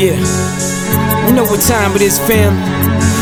Yeah. You know what time it is, fam?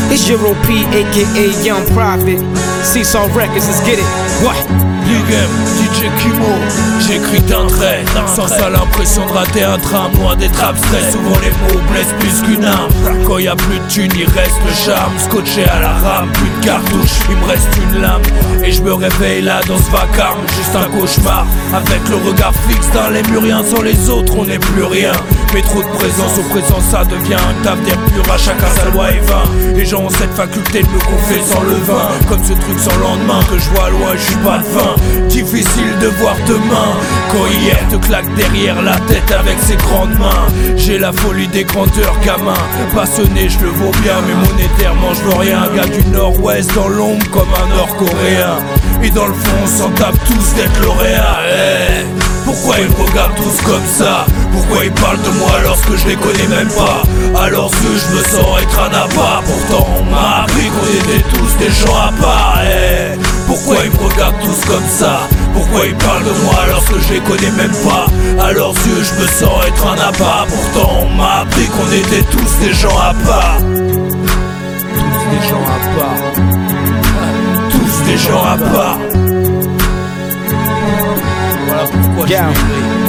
It's aka Young Prophet. Seesaw Records, let's get it. What? M, DJ Kimo, j'écris d'un trait Sans ça l'impression de rater un train, moi d'être abstrait Souvent les mots blessent plus qu'une arme Quand y a plus de thunes, il reste le charme Scotché à la rame, plus de cartouches, il me reste une lame Et je me réveille là dans ce vacarme, juste un cauchemar Avec le regard fixe dans les muriens sans les autres, on n'est plus rien Mais trop de présence au présent, ça devient un taf d'air pur. À chacun sa loi et vain Les gens ont cette faculté de me confier sans le vin. Comme ce truc sans lendemain que je vois loin, je suis pas de vin. Difficile de voir demain Quand hier te claque derrière la tête avec ses grandes mains. J'ai la folie des grandeurs gamin Passionné je le vaux bien mais monétairement je veux rien. Gars du nord-ouest dans l'ombre comme un nord-coréen. Et dans le fond on s'en tape tous d'être lauréat Eh, Pourquoi ils me regardent tous comme ça Pourquoi ils parlent de moi lorsque je les connais même pas leurs yeux je me sens être un abat Pourtant on m'a appris qu'on était tous des gens à part Eh, Pourquoi ils me regardent tous comme ça Pourquoi ils parlent de moi lorsque je les connais même pas À leurs yeux je me sens être un abat Pourtant on m'a appris qu'on était tous des gens à part. Tous des gens à part. Tous des gens à part Yeah.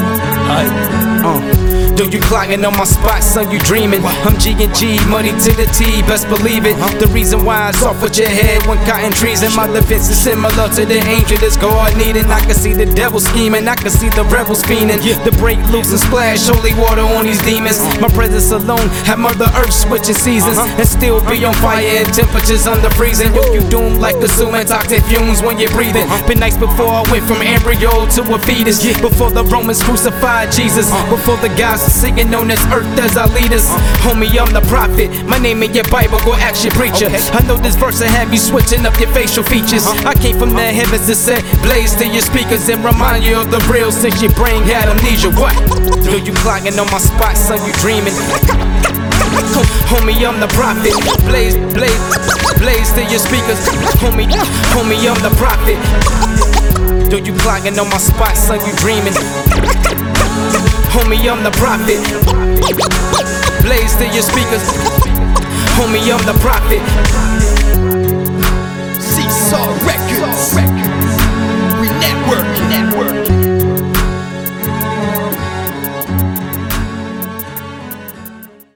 M'écris Aïe. Do you clocking on my spot, son? You dreaming? I'm G and G, money to the T, best believe it. The reason why it's off with your head when cotton trees and my defense is similar to the angel that's God needing. I can see the devil scheming, I can see the rebels fiending. The break loose and splash holy water on these demons. Uh-huh. My presence alone have Mother Earth switching seasons uh-huh. and still be on fire at temperatures under freezing. Yo, you doomed like assuming toxic fumes when you're breathing. Uh-huh. Been nights before I went from embryo to a fetus. Before the Romans crucified Jesus. Before the guys singing on this earth as our leaders. Homie, I'm the prophet. My name in your Bible, go action your preacher. I know this verse will have you switching up your facial features. Uh-huh. I came from the heavens to set blaze to your speakers and remind you of the real since your brain had amnesia. What? Do you clocking on my spot, son? You dreaming? Homie, I'm the prophet. Blaze, blaze, blaze to your speakers. Homie, homie, I'm the prophet. Do you clocking on my spot, son? You dreaming? Homie, I'm the prophet. Blaze to your speakers. Homie, I'm the prophet.